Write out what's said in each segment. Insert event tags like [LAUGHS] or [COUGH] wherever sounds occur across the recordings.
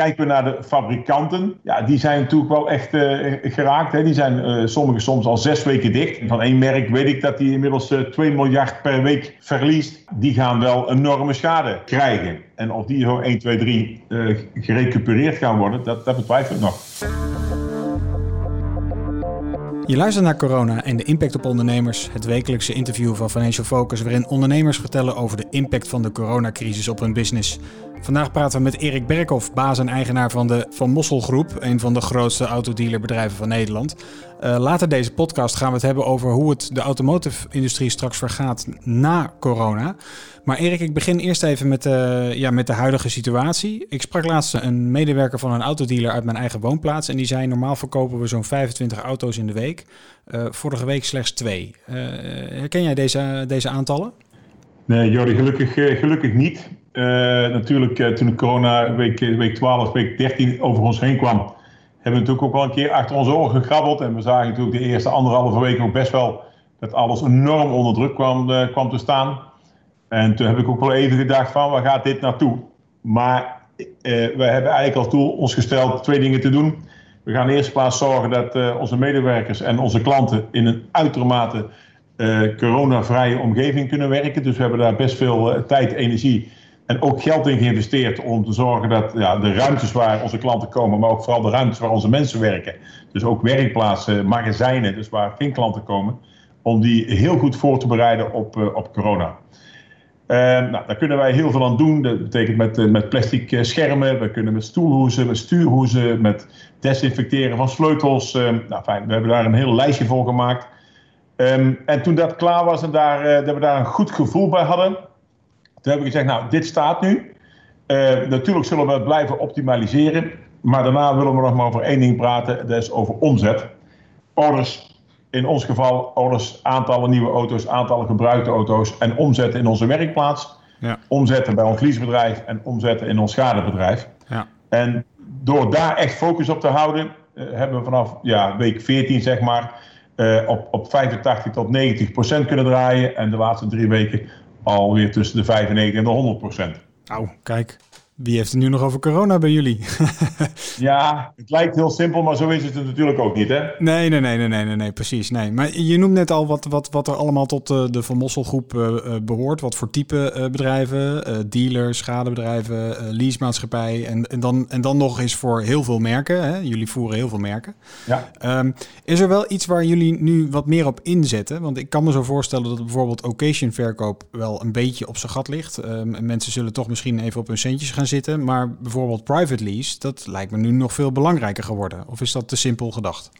kijken we naar de fabrikanten, ja, die zijn natuurlijk wel echt geraakt. Hè. Die zijn sommige soms al zes weken dicht. Van één merk weet ik dat die inmiddels 2 miljard per week verliest. Die gaan wel enorme schade krijgen. En of die zo 1, 2, 3 gerecupereerd gaan worden, dat, dat betwijfel ik nog. Je luistert naar Corona en de impact op ondernemers, het wekelijkse interview van Financial Focus, waarin ondernemers vertellen over de impact van de coronacrisis op hun business. Vandaag praten we met Erik Berkhoff, baas en eigenaar van de Van Mossel Groep, een van de grootste autodealerbedrijven van Nederland. Uh, later deze podcast gaan we het hebben over hoe het de automotive-industrie straks vergaat na corona. Maar Erik, ik begin eerst even met, uh, ja, met de huidige situatie. Ik sprak laatst een medewerker van een autodealer uit mijn eigen woonplaats. En die zei: normaal verkopen we zo'n 25 auto's in de week. Uh, vorige week slechts twee. herken jij deze, deze aantallen? Nee, Jordi, gelukkig, gelukkig niet. Natuurlijk, toen de corona week, week 12, week 13 over ons heen kwam, hebben we natuurlijk ook wel een keer achter onze oren gegrabbeld. En we zagen natuurlijk de eerste anderhalve week ook best wel dat alles enorm onder druk kwam, kwam te staan. En toen heb ik ook wel even gedacht van, waar gaat dit naartoe? Maar we hebben eigenlijk als doel ons gesteld twee dingen te doen. We gaan in eerste plaats zorgen dat onze medewerkers en onze klanten in een uitermate coronavrije omgeving kunnen werken. Dus we hebben daar best veel tijd, energie en ook geld in geïnvesteerd om te zorgen dat ja, de ruimtes waar onze klanten komen, maar ook vooral de ruimtes waar onze mensen werken, dus ook werkplaatsen, magazijnen, dus waar geen klanten komen, om die heel goed voor te bereiden op, op corona. Uh, nou, daar kunnen wij heel veel aan doen. Dat betekent met, uh, met plastic uh, schermen, we kunnen met stoelhoezen, met stuurhoezen, met desinfecteren van sleutels. Ehm, nou, fijn, we hebben daar een heel lijstje voor gemaakt. Um, en toen dat klaar was en daar, eh, dat we daar een goed gevoel bij hadden, toen hebben we gezegd, nou, dit staat nu. natuurlijk zullen we het blijven optimaliseren, maar daarna willen we nog maar over één ding praten, dat is over omzet. Orders in ons geval orders, aantallen nieuwe auto's, aantallen gebruikte auto's en omzetten in onze werkplaats. Ja. Omzetten bij ons leasebedrijf en omzetten in ons schadebedrijf. Ja. En door daar echt focus op te houden, uh, hebben we vanaf ja, week 14 zeg maar uh, op, op 85 tot 90 procent kunnen draaien. En de laatste drie weken alweer tussen de 95 en de 100 procent. Nou, kijk, wie heeft het nu nog over corona bij jullie? [LAUGHS] ja, het lijkt heel simpel, maar zo is het natuurlijk ook niet, hè? Nee, nee, nee, nee, nee, nee, precies. Nee. Maar je noemt net al wat, wat, wat er allemaal tot de, de Van Mosselgroep uh, behoort. Wat voor type bedrijven, dealers, schadebedrijven, leasemaatschappij. En, en, dan, en dan nog eens voor heel veel merken. Hè? Jullie voeren heel veel merken. Ja. Um, is er wel iets waar jullie nu wat meer op inzetten? Want ik kan me zo voorstellen dat bijvoorbeeld occasion verkoop wel een beetje op zijn gat ligt. Um, en mensen zullen toch misschien even op hun centjes gaan zitten. Maar bijvoorbeeld private lease, dat lijkt me nu nog veel belangrijker geworden. Of is dat te simpel gedacht?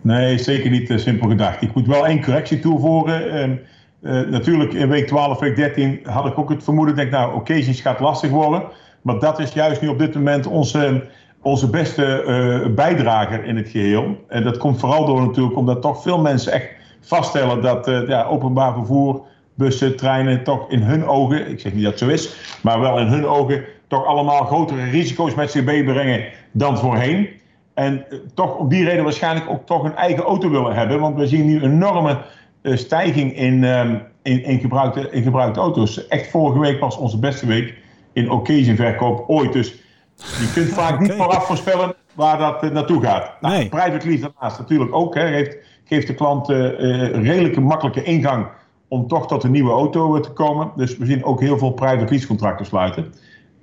Nee, zeker niet te simpel gedacht. Ik moet wel één correctie toevoegen. Uh, natuurlijk in week 12, week 13 had ik ook het vermoeden, denk nou, occasions gaat lastig worden. Maar dat is juist nu op dit moment onze, onze beste uh, bijdrager in het geheel. En dat komt vooral door natuurlijk omdat toch veel mensen echt vaststellen dat uh, ja, openbaar vervoer, bussen, treinen toch in hun ogen, ik zeg niet dat het zo is, maar wel in hun ogen toch allemaal grotere risico's met zich meebrengen dan voorheen. En eh, toch om die reden waarschijnlijk ook toch een eigen auto willen hebben. Want we zien nu een enorme uh, stijging in, um, in, in, gebruikte, in gebruikte auto's. Echt vorige week was onze beste week in occasion verkoop ooit. Dus je kunt vaak okay. [LAUGHS] niet vooraf voorspellen waar dat uh, naartoe gaat. Nou, nee. Private lease daarnaast natuurlijk ook. Hè, geeft, geeft de klant redelijke makkelijke ingang om toch tot een nieuwe auto te komen. Dus we zien ook heel veel private lease contracten sluiten.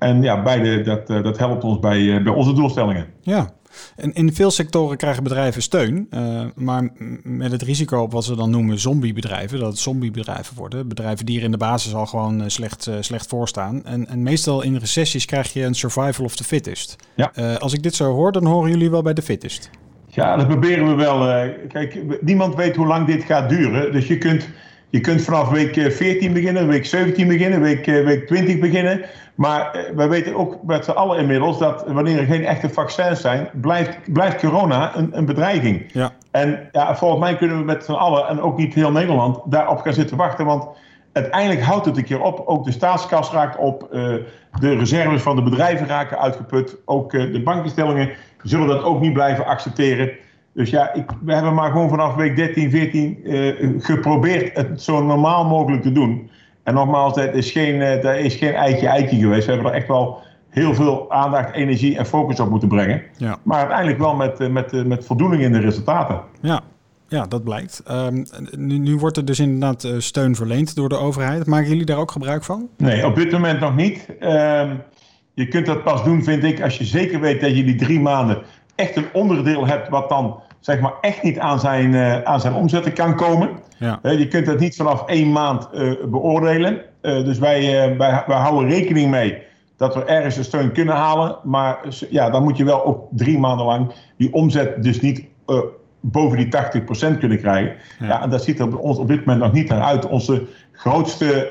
En ja, beide, dat, eh, dat helpt ons bij, eh, bij onze doelstellingen. Ja, en in veel sectoren krijgen bedrijven steun, uh, maar met het risico op wat ze dan noemen zombiebedrijven, dat het zombiebedrijven worden. Bedrijven die er in de basis al gewoon slecht, uh, slecht voor staan. En, en, meestal in recessies krijg je een survival of the fittest. Ja. Uh, als ik dit zo hoor, dan horen jullie wel bij de fittest. Ja, dat proberen we wel. kijk, niemand weet hoe lang dit gaat duren. Dus je kunt je kunt vanaf week 14 eh, beginnen, week 17 beginnen, week, eh, week 20 beginnen. Maar eh, wij weten ook met z'n allen inmiddels dat wanneer er geen echte vaccins zijn, blijft, blijft corona een, een bedreiging. Ja. En ja, volgens mij kunnen we met z'n allen, en ook niet heel Nederland, daarop gaan zitten wachten. Want uiteindelijk houdt het een keer op. Ook de staatskas raakt op, de reserves van de bedrijven raken uitgeput. Ook de bankinstellingen zullen dat ook niet blijven accepteren. Dus ja, ik, we hebben maar gewoon vanaf week 13, 14 uh, geprobeerd het zo normaal mogelijk te doen. En nogmaals, dat is geen, dat is geen eitje eitje geweest. We hebben er echt wel heel veel aandacht, energie en focus op moeten brengen. Ja. Maar uiteindelijk wel met, met, met voldoening in de resultaten. Ja, ja, dat blijkt. Ehm, nu, nu, wordt er dus inderdaad steun verleend door de overheid. Maken jullie daar ook gebruik van? Nee, op dit moment nog niet. Ehm, je kunt dat pas doen, vind ik, als je zeker weet dat je die drie maanden echt een onderdeel hebt wat dan zeg maar echt niet aan zijn, uh, aan zijn omzetten kan komen. Ja. Uh, je kunt dat niet vanaf één maand uh, beoordelen. dus wij, wij, wij houden rekening mee dat we ergens een steun kunnen halen. Maar ja, dan moet je wel ook drie maanden lang die omzet dus niet boven die 80% kunnen krijgen. Ja. ja. en dat ziet er bij ons op dit moment nog niet naar uit. Onze grootste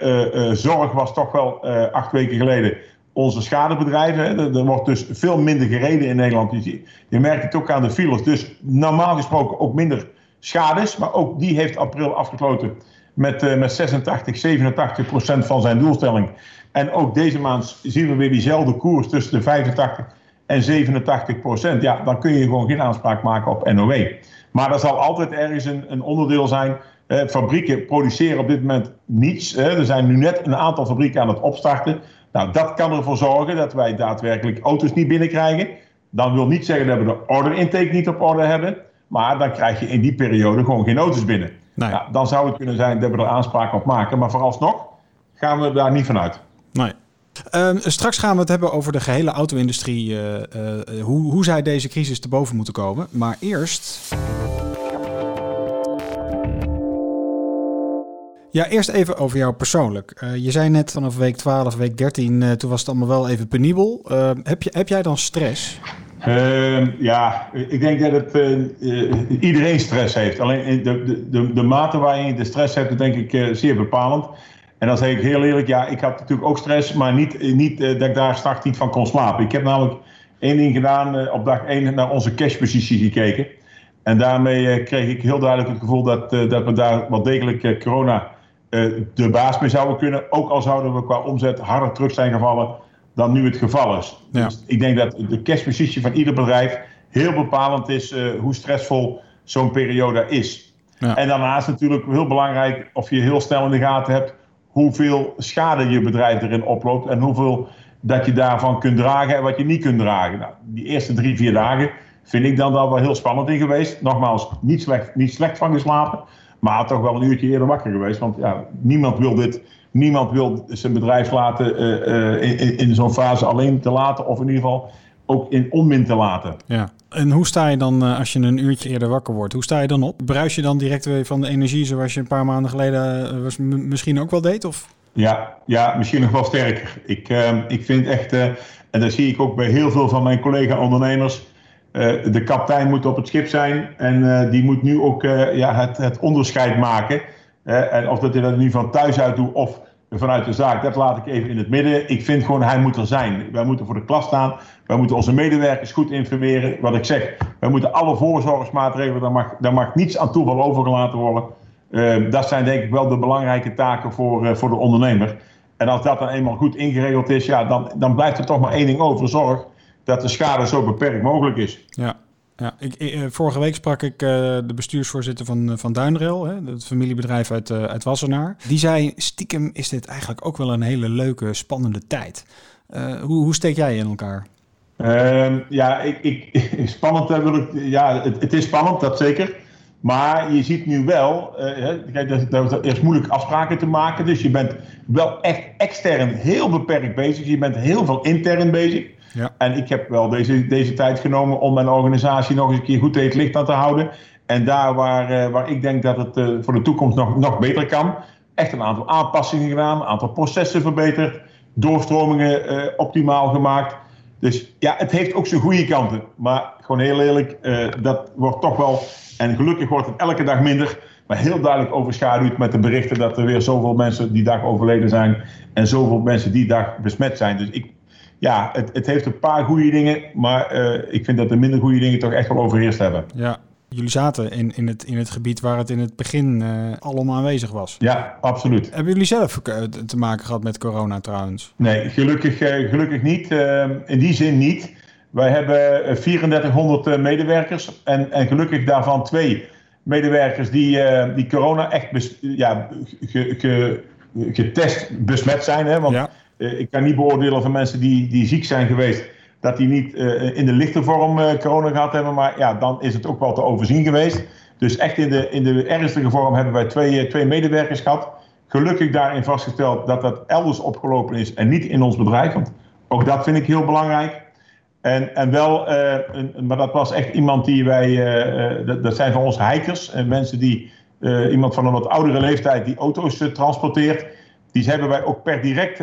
zorg was toch wel acht weken geleden onze schadebedrijven. Er, wordt dus veel minder gereden in Nederland. Je, merkt het ook aan de files. Dus normaal gesproken ook minder schades. Maar ook die heeft april afgesloten met, uh, met 86, 87 procent van zijn doelstelling. En ook deze maand zien we weer diezelfde koers tussen de 85 en 87 procent. Ja, dan kun je gewoon geen aanspraak maken op NOW. Maar er zal altijd ergens een, een onderdeel zijn. Eh, fabrieken produceren op dit moment niets. er zijn nu net een aantal fabrieken aan het opstarten. Nou, dat kan ervoor zorgen dat wij daadwerkelijk auto's niet binnenkrijgen. Dan wil niet zeggen dat we de order intake niet op orde hebben. Maar dan krijg je in die periode gewoon geen auto's binnen. Nee. Nou, dan zou het kunnen zijn dat we er aanspraak op maken. Maar vooralsnog gaan we daar niet vanuit. Nee. Uh, straks gaan we het hebben over de gehele auto-industrie. Uh, uh, hoe, hoe zij deze crisis te boven moeten komen. Maar eerst. Ja, eerst even over jou persoonlijk. Uh, je zei net vanaf week 12, week 13, uh, toen was het allemaal wel even penibel. Uh, heb, je, heb jij dan stress? Ehm, ja, ik denk dat het iedereen stress heeft. Alleen de, de, de, mate waarin je de stress hebt, is denk ik zeer bepalend. En dan zeg ik heel eerlijk, ja, ik had natuurlijk ook stress, maar niet, niet dat ik daar straks niet van kon slapen. Ik heb namelijk één ding gedaan, op dag 1 naar onze cashpositie gekeken. En daarmee kreeg ik heel duidelijk het gevoel dat, dat we daar wel degelijk corona eh, de baas mee zouden kunnen. Ook al zouden we qua omzet harder terug zijn gevallen dan nu het geval is. Dus ik denk dat de cashpositie van ieder bedrijf heel bepalend is uh, hoe stressvol zo'n periode is. Ja. En daarnaast natuurlijk heel belangrijk of je heel snel in de gaten hebt hoeveel schade je bedrijf erin oploopt en hoeveel dat je daarvan kunt dragen en wat je niet kunt dragen. Nou, die eerste drie, vier dagen vind ik dan wel heel spannend in geweest. Nogmaals, niet slecht, niet slecht van geslapen. Maar toch wel een uurtje eerder wakker geweest. Want ja, niemand wil dit. Niemand wil zijn bedrijf laten uh, in, in zo'n fase alleen te laten. Of in ieder geval ook in onmin te laten. Ja. En hoe sta je dan uh, als je een uurtje eerder wakker wordt? Hoe sta je dan op? Bruis je dan direct weer van de energie zoals je een paar maanden geleden was, misschien ook wel deed? Of? Ja, ja, misschien nog wel sterker. Ik, ik vind echt, en dat zie ik ook bij heel veel van mijn collega-ondernemers eh, de kapitein moet op het schip zijn en eh, die moet nu ook eh, ja, het, het, onderscheid maken. en of dat hij dat nu van thuis uit doet of vanuit de zaak, dat laat ik even in het midden. Ik vind gewoon, hij moet er zijn. Wij moeten voor de klas staan. Wij moeten onze medewerkers goed informeren. Wat ik zeg, wij moeten alle voorzorgsmaatregelen, daar mag, daar mag niets aan toeval overgelaten worden. dat zijn denk ik wel de belangrijke taken voor, voor de ondernemer. En als dat dan eenmaal goed ingeregeld is, ja, dan, dan blijft er toch maar één ding over. Zorg dat de schade zo beperkt mogelijk is. Ja. Ja, ik, eh, vorige week sprak ik uh, de bestuursvoorzitter van, eh, van Duinrail, hè, het familiebedrijf uit, uh, uit Wassenaar. Die zei, stiekem is dit eigenlijk ook wel een hele leuke, spannende tijd. Uh, hoe, hoe steek jij in elkaar? Uh, ja, ik, ik, [LAUGHS] spannend wil ik, ja, het, het, is spannend, dat zeker. Maar je ziet nu wel, kijk, dat, is moeilijk afspraken te maken. Dus je bent wel echt extern heel beperkt bezig. Je bent heel veel intern bezig. Ja. En ik heb wel deze, deze tijd genomen om mijn organisatie nog eens een keer goed tegen het licht aan te houden. En daar waar, uh, waar ik denk dat het uh, voor de toekomst nog, nog beter kan, echt een aantal aanpassingen gedaan, een aantal processen verbeterd, doorstromingen uh, optimaal gemaakt. Dus ja, het heeft ook zijn goede kanten. Maar gewoon heel eerlijk, dat wordt toch wel, en gelukkig wordt het elke dag minder, maar heel duidelijk overschaduwd met de berichten dat er weer zoveel mensen die dag overleden zijn en zoveel mensen die dag besmet zijn. Dus ik, ja, het, het heeft een paar goede dingen, maar uh, ik vind dat de minder goede dingen toch echt wel overheerst hebben. Ja, Jullie zaten in, in, het, in het gebied waar het in het begin uh, allemaal aanwezig was. Ja, absoluut. Hebben jullie zelf uh, te maken gehad met corona trouwens? Nee, gelukkig, gelukkig niet. Ehm, in die zin niet. Wij hebben 3400 medewerkers en, en gelukkig daarvan twee medewerkers die, die corona echt ja, ge, ge, getest besmet zijn. Hè? Want ja ik kan niet beoordelen van mensen die, die ziek zijn geweest, dat die niet in de lichte vorm corona gehad hebben. Maar ja, dan is het ook wel te overzien geweest. Dus echt in de, in de ernstige vorm hebben wij twee, twee medewerkers gehad. Gelukkig daarin vastgesteld dat dat elders opgelopen is en niet in ons bedrijf. Want ook dat vind ik heel belangrijk. En, en wel, uh, maar dat was echt iemand die wij, uh, dat, dat, zijn van ons hikers. En mensen die, iemand van een wat oudere leeftijd die auto's transporteert. Die hebben wij ook per direct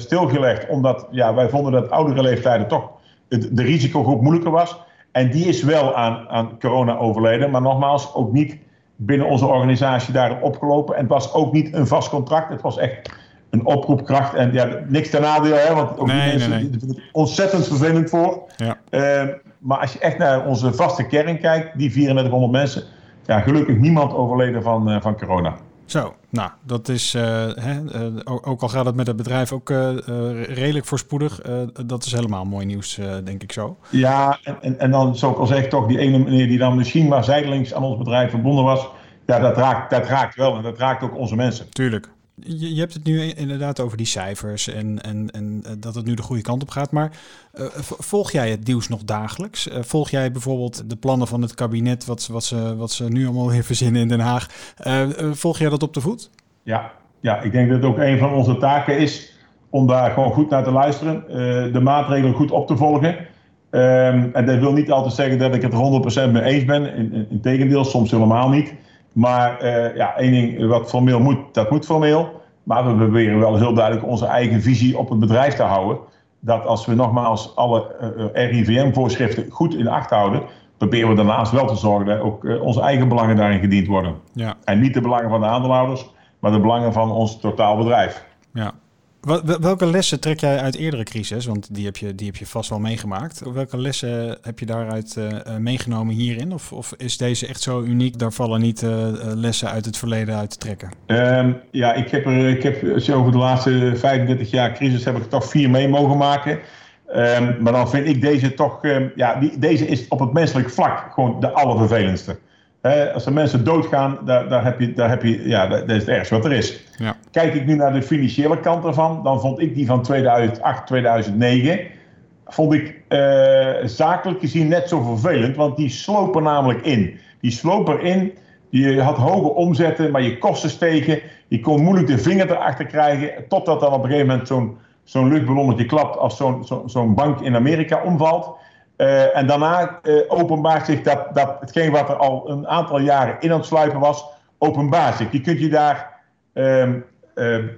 stilgelegd. Omdat ja, wij vonden dat oudere leeftijden toch het, de risicogroep moeilijker was. En die is wel aan, aan corona overleden. Maar nogmaals, ook niet binnen onze organisatie daarop opgelopen. En het was ook niet een vast contract. Het was echt een oproepkracht. En ja, niks ten nadeel, hè, want ook nee, mensen nee, nee. ontzettend vervelend voor. Ja. Uh, maar als je echt naar onze vaste kern kijkt, die 3400 mensen, ja, gelukkig niemand overleden van, uh, van corona. Zo, nou, dat is, uh, hè, ook al gaat het met het bedrijf ook redelijk voorspoedig, dat is helemaal mooi nieuws, denk ik zo. Ja, en, en dan zou ik al zeggen, toch die ene meneer die dan misschien maar zijdelings aan ons bedrijf verbonden was, ja, dat raakt, dat raakt wel en dat raakt ook onze mensen. Tuurlijk. Je, je, hebt het nu inderdaad over die cijfers en, en, en eh, dat het nu de goede kant op gaat. Maar uh, volg jij het nieuws nog dagelijks? Uh, volg jij bijvoorbeeld de plannen van het kabinet, wat, wat, ze, wat ze nu allemaal weer verzinnen in Den Haag? Volg jij dat op de voet? Ja, ja, ik denk dat het ook een van onze taken is om daar gewoon goed naar te luisteren. de maatregelen goed op te volgen. Um, en dat wil niet altijd zeggen dat ik het er 100% mee eens ben. Integendeel, in, in soms helemaal niet. Maar uh, ja, één ding wat formeel moet, dat moet formeel. Maar we proberen wel heel duidelijk onze eigen visie op het bedrijf te houden. Dat als we nogmaals alle uh, eh, RIVM-voorschriften goed in acht houden, proberen we daarnaast wel te zorgen dat ook uh, onze eigen belangen daarin gediend worden. Ja. En niet de belangen van de aandeelhouders, maar de belangen van ons totaalbedrijf. Ja. Welke lessen trek jij uit eerdere crisis? Want die heb je, die heb je vast wel meegemaakt. Welke lessen heb je daaruit uh, meegenomen hierin? Of, of, is deze echt zo uniek? Daar vallen niet uh, lessen uit het verleden uit te trekken? Um, ja, ik heb, er, ik heb over de laatste 35 jaar crisis heb ik toch vier mee mogen maken. Um, maar dan vind ik deze toch, um, ja, deze is op het menselijk vlak gewoon de allervervelendste als er mensen doodgaan, daar, daar, heb je, daar, heb je, ja, dat is het ergste wat er is. Ja. Kijk ik nu naar de financiële kant ervan, dan vond ik die van 2008, 2009, vond ik uh, zakelijk gezien net zo vervelend, want die slopen namelijk in. Die slopen in, je had hoge omzetten, maar je kosten stegen, je kon moeilijk de vinger erachter krijgen, totdat dan op een gegeven moment zo'n zo'n luchtballonnetje klapt als zo'n zo'n bank in Amerika omvalt. Uh, en daarna uh, openbaart zich dat, dat hetgeen wat er al een aantal jaren in aan het sluipen was, openbaart zich. Je kunt je daar, uh,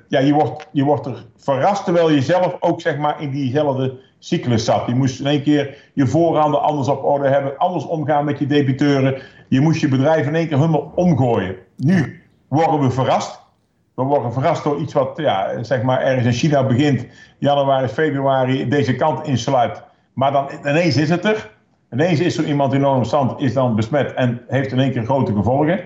ja, je wordt, je wordt er verrast terwijl je zelf ook zeg maar in diezelfde cyclus zat. Je moest in één keer je voorraden anders op orde hebben, anders omgaan met je debiteuren. Je moest je bedrijf in één keer helemaal omgooien. Nu worden we verrast. We worden verrast door iets wat ja, zeg maar ergens in China begint, januari, februari, deze kant insluit maar dan ineens is het er. Ineens is zo iemand in stand is dan besmet en heeft in één keer grote gevolgen.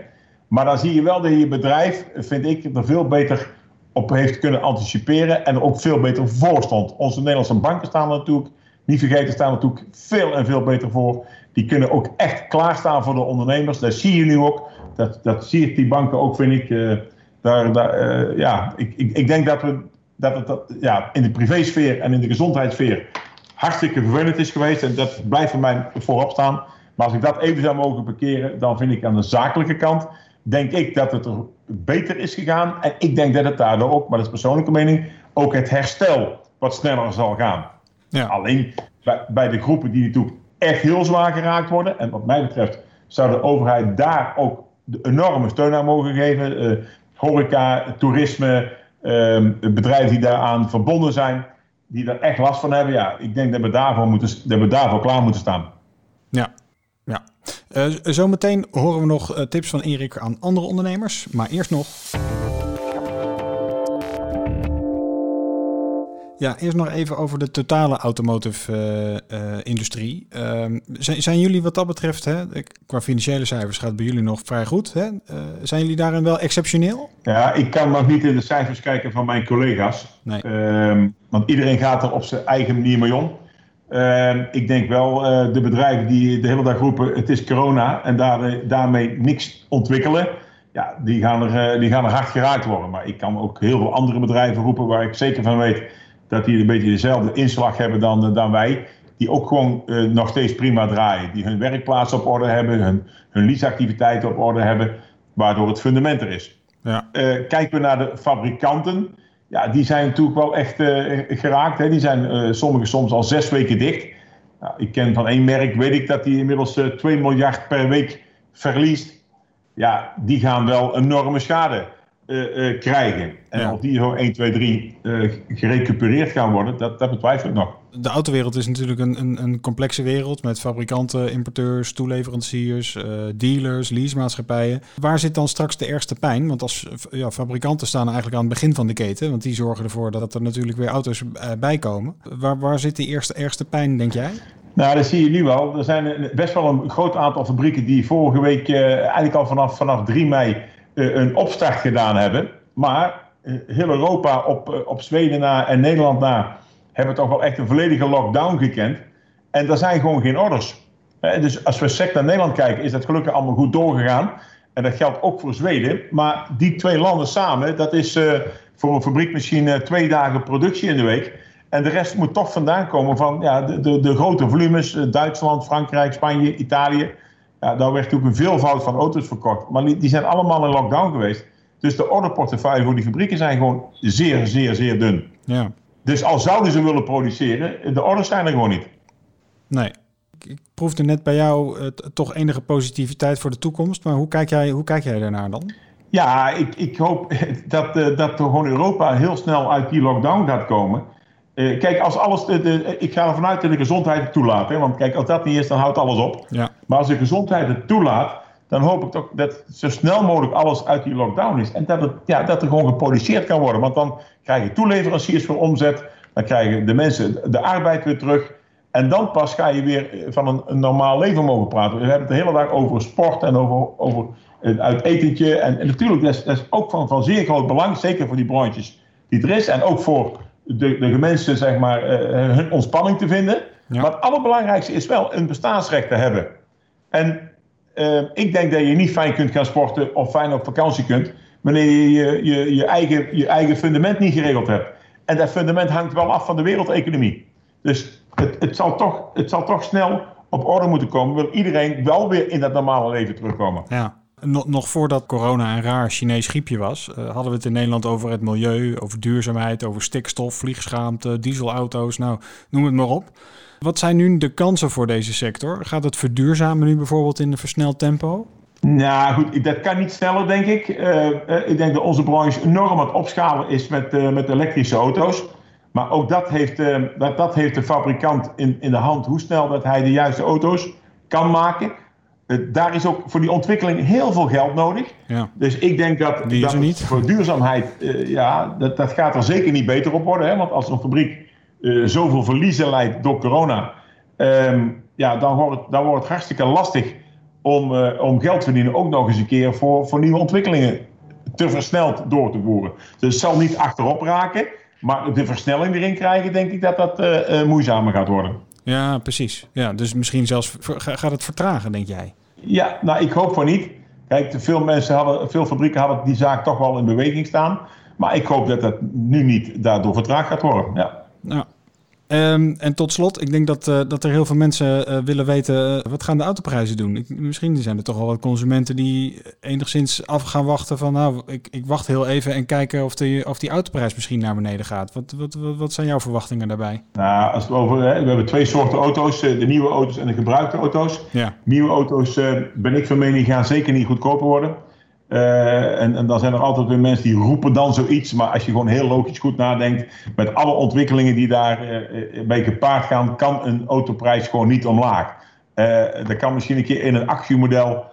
Maar dan zie je wel dat je bedrijf, vind ik, er veel beter op heeft kunnen anticiperen en er ook veel beter voor stond. Onze Nederlandse banken staan er natuurlijk, niet vergeten, staan er natuurlijk veel en veel beter voor. Die kunnen ook echt klaarstaan voor de ondernemers. Dat zie je nu ook. Dat, dat zie die banken ook, vind ik. Uh, daar, daar, uh, ja, ik, ik, ik denk dat we dat het dat, ja, in de privésfeer en in de gezondheidssfeer hartstikke vervelend is geweest. En dat blijft voor mij voorop staan. Maar als ik dat even zou mogen bekeren, dan vind ik aan de zakelijke kant, denk ik dat het er beter is gegaan. En ik denk dat het daardoor ook, maar dat is persoonlijke mening, ook het herstel wat sneller zal gaan. Ja. Alleen bij, bij de groepen die natuurlijk echt heel zwaar geraakt worden. En wat mij betreft zou de overheid daar ook de enorme steun aan mogen geven. Uh, horeca, toerisme, uh, bedrijven die daaraan verbonden zijn die er echt last van hebben, ja, ik denk dat we daarvoor, moeten, dat we daarvoor klaar moeten staan. Ja, ja. Uh, zometeen horen we nog uh, tips van Erik aan andere ondernemers. Maar eerst nog. Ja, eerst nog even over de totale automotive-industrie. Uh, uh, zijn, zijn, jullie wat dat betreft, hè, qua financiële cijfers gaat het bij jullie nog vrij goed. Hè? Uh, zijn jullie daarin wel exceptioneel? Ja, ik kan nog niet in de cijfers kijken van mijn collega's. Nee. Ehm, want iedereen gaat er op zijn eigen manier mee om. Ehm, ik denk wel, de bedrijven die de hele dag roepen het is corona en daar, daarmee niks ontwikkelen ja, die gaan, er, die gaan er hard geraakt worden. Maar ik kan ook heel veel andere bedrijven roepen waar ik zeker van weet dat die een beetje dezelfde inslag hebben dan, dan wij. Die ook gewoon nog steeds prima draaien. Die hun werkplaats op orde hebben, hun, hun leaseactiviteiten op orde hebben, waardoor het fundament er is. Ja. kijken we naar de fabrikanten, ja, die zijn natuurlijk wel echt geraakt. Hè. Die zijn sommige soms al zes weken dicht. Nou, ik ken van één merk, weet ik dat die inmiddels 2 miljard per week verliest ja, die gaan wel enorme schade krijgen. En of die zo 1, 2, 3 uh, gerecupereerd gaan worden, dat, dat betwijfel ik nog. De autowereld is natuurlijk een, een, een complexe wereld met fabrikanten, importeurs, toeleveranciers, uh, dealers, leasemaatschappijen. Waar zit dan straks de ergste pijn? Want als ja, fabrikanten staan eigenlijk aan het begin van de keten, want die zorgen ervoor dat er natuurlijk weer auto's bij komen. Waar, waar zit die eerste, ergste pijn, denk jij? Nou, dat zie je nu wel. Er zijn best wel een groot aantal fabrieken die vorige week, eigenlijk al vanaf, vanaf 3 mei, een opstart gedaan hebben. Maar uh, heel Europa op, op Zweden na en Nederland na hebben toch wel echt een volledige lockdown gekend. En er zijn gewoon geen orders. dus als we sec naar Nederland kijken, is dat gelukkig allemaal goed doorgegaan. En dat geldt ook voor Zweden. Maar die twee landen samen, dat is voor een fabriek misschien twee dagen productie in de week. En de rest moet toch vandaan komen van ja, de, de, de grote volumes. Eh, Duitsland, Frankrijk, Spanje, Italië. Ja, daar werd natuurlijk een veelvoud van auto's verkocht. Maar die, die zijn allemaal in lockdown geweest. Dus de orderportefeuille voor die fabrieken zijn gewoon zeer, zeer, zeer dun. Ja. Dus al zouden ze willen produceren, de orders zijn er gewoon niet. Nee. Ik proefde net bij jou uh, toch enige positiviteit voor de toekomst. Maar hoe kijk jij, hoe kijk jij daarnaar dan? Ja, ik, ik hoop [LAUGHS] dat, uh, dat gewoon Europa heel snel uit die lockdown gaat komen. Uh, kijk, als alles. De, de, ik ga ervan uit dat de gezondheid het toelaat. Hè? Want kijk, als dat niet is, dan houdt alles op. Ja. Maar als de gezondheid het toelaat, dan hoop ik toch dat zo snel mogelijk alles uit die lockdown is. En dat, het, ja, dat er gewoon geproduceerd kan worden. Want dan krijgen toeleveranciers voor omzet. Dan krijgen de mensen de arbeid weer terug. En dan pas ga je weer van een, een normaal leven mogen praten. We hebben het de hele dag over sport en over, over uit etentje. En, en natuurlijk, dat is, dat is ook van, van zeer groot belang. Zeker voor die branches die er is. En ook voor de, de mensen zeg maar, uh, hun ontspanning te vinden. Maar het allerbelangrijkste is wel een bestaansrecht te hebben. En uh, ik denk dat je niet fijn kunt gaan sporten of fijn op vakantie kunt, wanneer je je, je, eigen, je eigen fundament niet geregeld hebt. En dat fundament hangt wel af van de wereldeconomie. Dus het, het, zal, toch, het zal toch snel op orde moeten komen. Wil iedereen wel weer in dat normale leven terugkomen. Ja. Nog, voordat corona een raar Chinees griepje was, uh, hadden we het in Nederland over het milieu, over duurzaamheid, over stikstof, vliegschaamte, dieselauto's, nou noem het maar op. Wat zijn nu de kansen voor deze sector? Gaat het verduurzamen nu bijvoorbeeld in een versneld tempo? Nou goed, dat kan niet sneller, denk ik. Uh, ik denk dat onze branche enorm aan het opschalen is met, uh, met elektrische auto's. Maar ook dat heeft, dat, dat heeft de fabrikant in, in de hand, hoe snel dat hij de juiste auto's kan maken. Eh, daar is ook voor die ontwikkeling heel veel geld nodig. Ja. Dus ik denk dat, dat voor duurzaamheid, ja, dat, dat gaat er zeker niet beter op worden. Hè? Want als een fabriek uh, zoveel verliezen leidt door corona, um, ja, dan, wordt het, dan wordt het hartstikke lastig om, uh, om geld te verdienen. Ook nog eens een keer voor, voor nieuwe ontwikkelingen te versneld door te voeren. Dus het zal niet achterop raken, maar de versnelling erin krijgen, denk ik dat dat moeizamer gaat worden. Ja, precies. Ja, dus misschien zelfs gaat het vertragen, denk jij? Ja, nou, ik hoop voor niet. Kijk, veel mensen hadden, veel fabrieken hadden die zaak toch wel in beweging staan. Maar ik hoop dat dat nu niet daardoor vertraagd gaat worden. Ja. Nou, Um, en tot slot, ik denk dat, uh, dat er heel veel mensen uh, willen weten, uh, wat gaan de autoprijzen doen? Ik, misschien zijn er toch al wat consumenten die enigszins af gaan wachten van, nou, ik, ik wacht heel even en kijken of, die, of die autoprijs misschien naar beneden gaat. Wat, wat, wat, wat zijn jouw verwachtingen daarbij? Nou, als we, over, we hebben twee soorten auto's, de nieuwe auto's en de gebruikte auto's. Ja. Nieuwe auto's, ben ik van mening, gaan zeker niet goedkoper worden. Uh, en, en, dan zijn er altijd weer mensen die roepen dan zoiets. Maar als je gewoon heel logisch goed nadenkt, met alle ontwikkelingen die daarbij uh, bij gepaard gaan, kan een autoprijs gewoon niet omlaag. Uh, dat kan misschien een keer in een actiemodel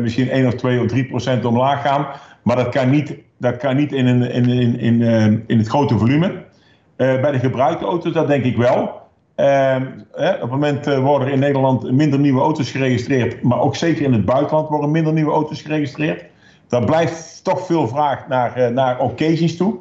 misschien 1 of 2 of 3 procent omlaag gaan. Maar dat kan niet, dat kan niet in, een, in, in, in, in het grote volume. bij de gebruikte auto's, dat denk ik wel. op het moment worden er in Nederland minder nieuwe auto's geregistreerd. Maar ook zeker in het buitenland worden minder nieuwe auto's geregistreerd. Dan blijft toch veel vraag naar, uh, naar occasions toe.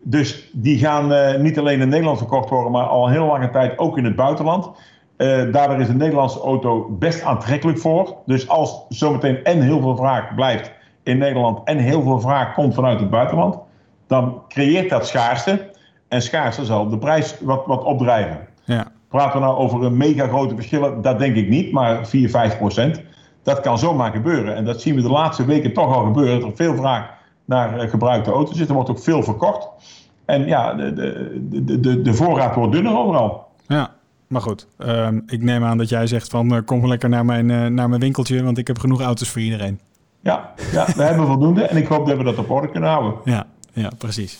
Dus die gaan uh, niet alleen in Nederland verkocht worden, maar al heel lange tijd ook in het buitenland. Uh, daardoor is een Nederlandse auto best aantrekkelijk voor. Dus als zometeen en heel veel vraag blijft in Nederland en heel veel vraag komt vanuit het buitenland, dan creëert dat schaarste. en schaarste zal de prijs wat, wat opdrijven. Ja. Praten we nou over een mega grote verschillen? Dat denk ik niet, maar 4, 5 procent. Dat kan zomaar gebeuren. En dat zien we de laatste weken toch al gebeuren. Dat er veel vraag naar eh, gebruikte auto's is. Er wordt ook veel verkocht. En ja, de, de, de, de voorraad wordt dunner overal. Ja, maar goed. Ehm, ik neem aan dat jij zegt van uh, kom lekker naar mijn, uh, naar mijn winkeltje, want ik heb genoeg auto's voor iedereen. Ja, ja we hebben [LAUGHS] voldoende en ik hoop dat we dat op orde kunnen houden. Ja, ja precies.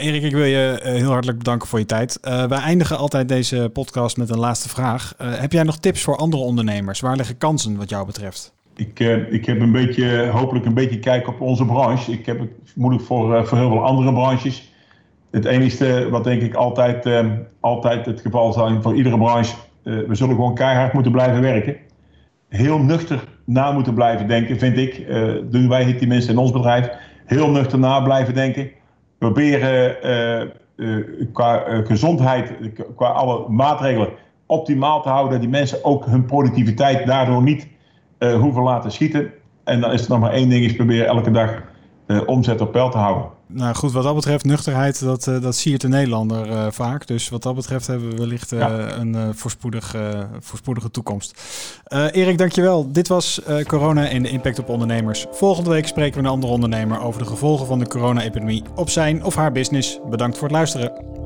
Erik, ik wil je uh, heel hartelijk bedanken voor je tijd. Uh, wij eindigen altijd deze podcast met een laatste vraag. Uh, heb jij nog tips voor andere ondernemers? Waar liggen kansen wat jou betreft? Ik, ik heb een beetje, hopelijk een beetje kijk op onze branche. Ik heb het moeilijk voor, voor heel veel andere branches. Het enige wat denk ik altijd, altijd het geval zijn voor iedere branche. we zullen gewoon keihard moeten blijven werken. Heel nuchter na moeten blijven denken, vind ik. doen wij het tenminste in ons bedrijf. Heel nuchter na blijven denken proberen uh, qua uh, gezondheid, qua alle maatregelen optimaal te houden. Die mensen ook hun productiviteit daardoor niet hoeven laten schieten. En dan is er nog maar één ding, is proberen elke dag omzet op peil te houden. Nou goed, wat dat betreft, nuchterheid, dat, uh, dat siert de Nederlander uh, vaak. Dus wat dat betreft hebben we wellicht uh, ja. een voorspoedig, voorspoedige toekomst. Erik, dankjewel. Dit was corona en de impact op ondernemers. Volgende week spreken we een andere ondernemer over de gevolgen van de corona-epidemie op zijn of haar business. Bedankt voor het luisteren.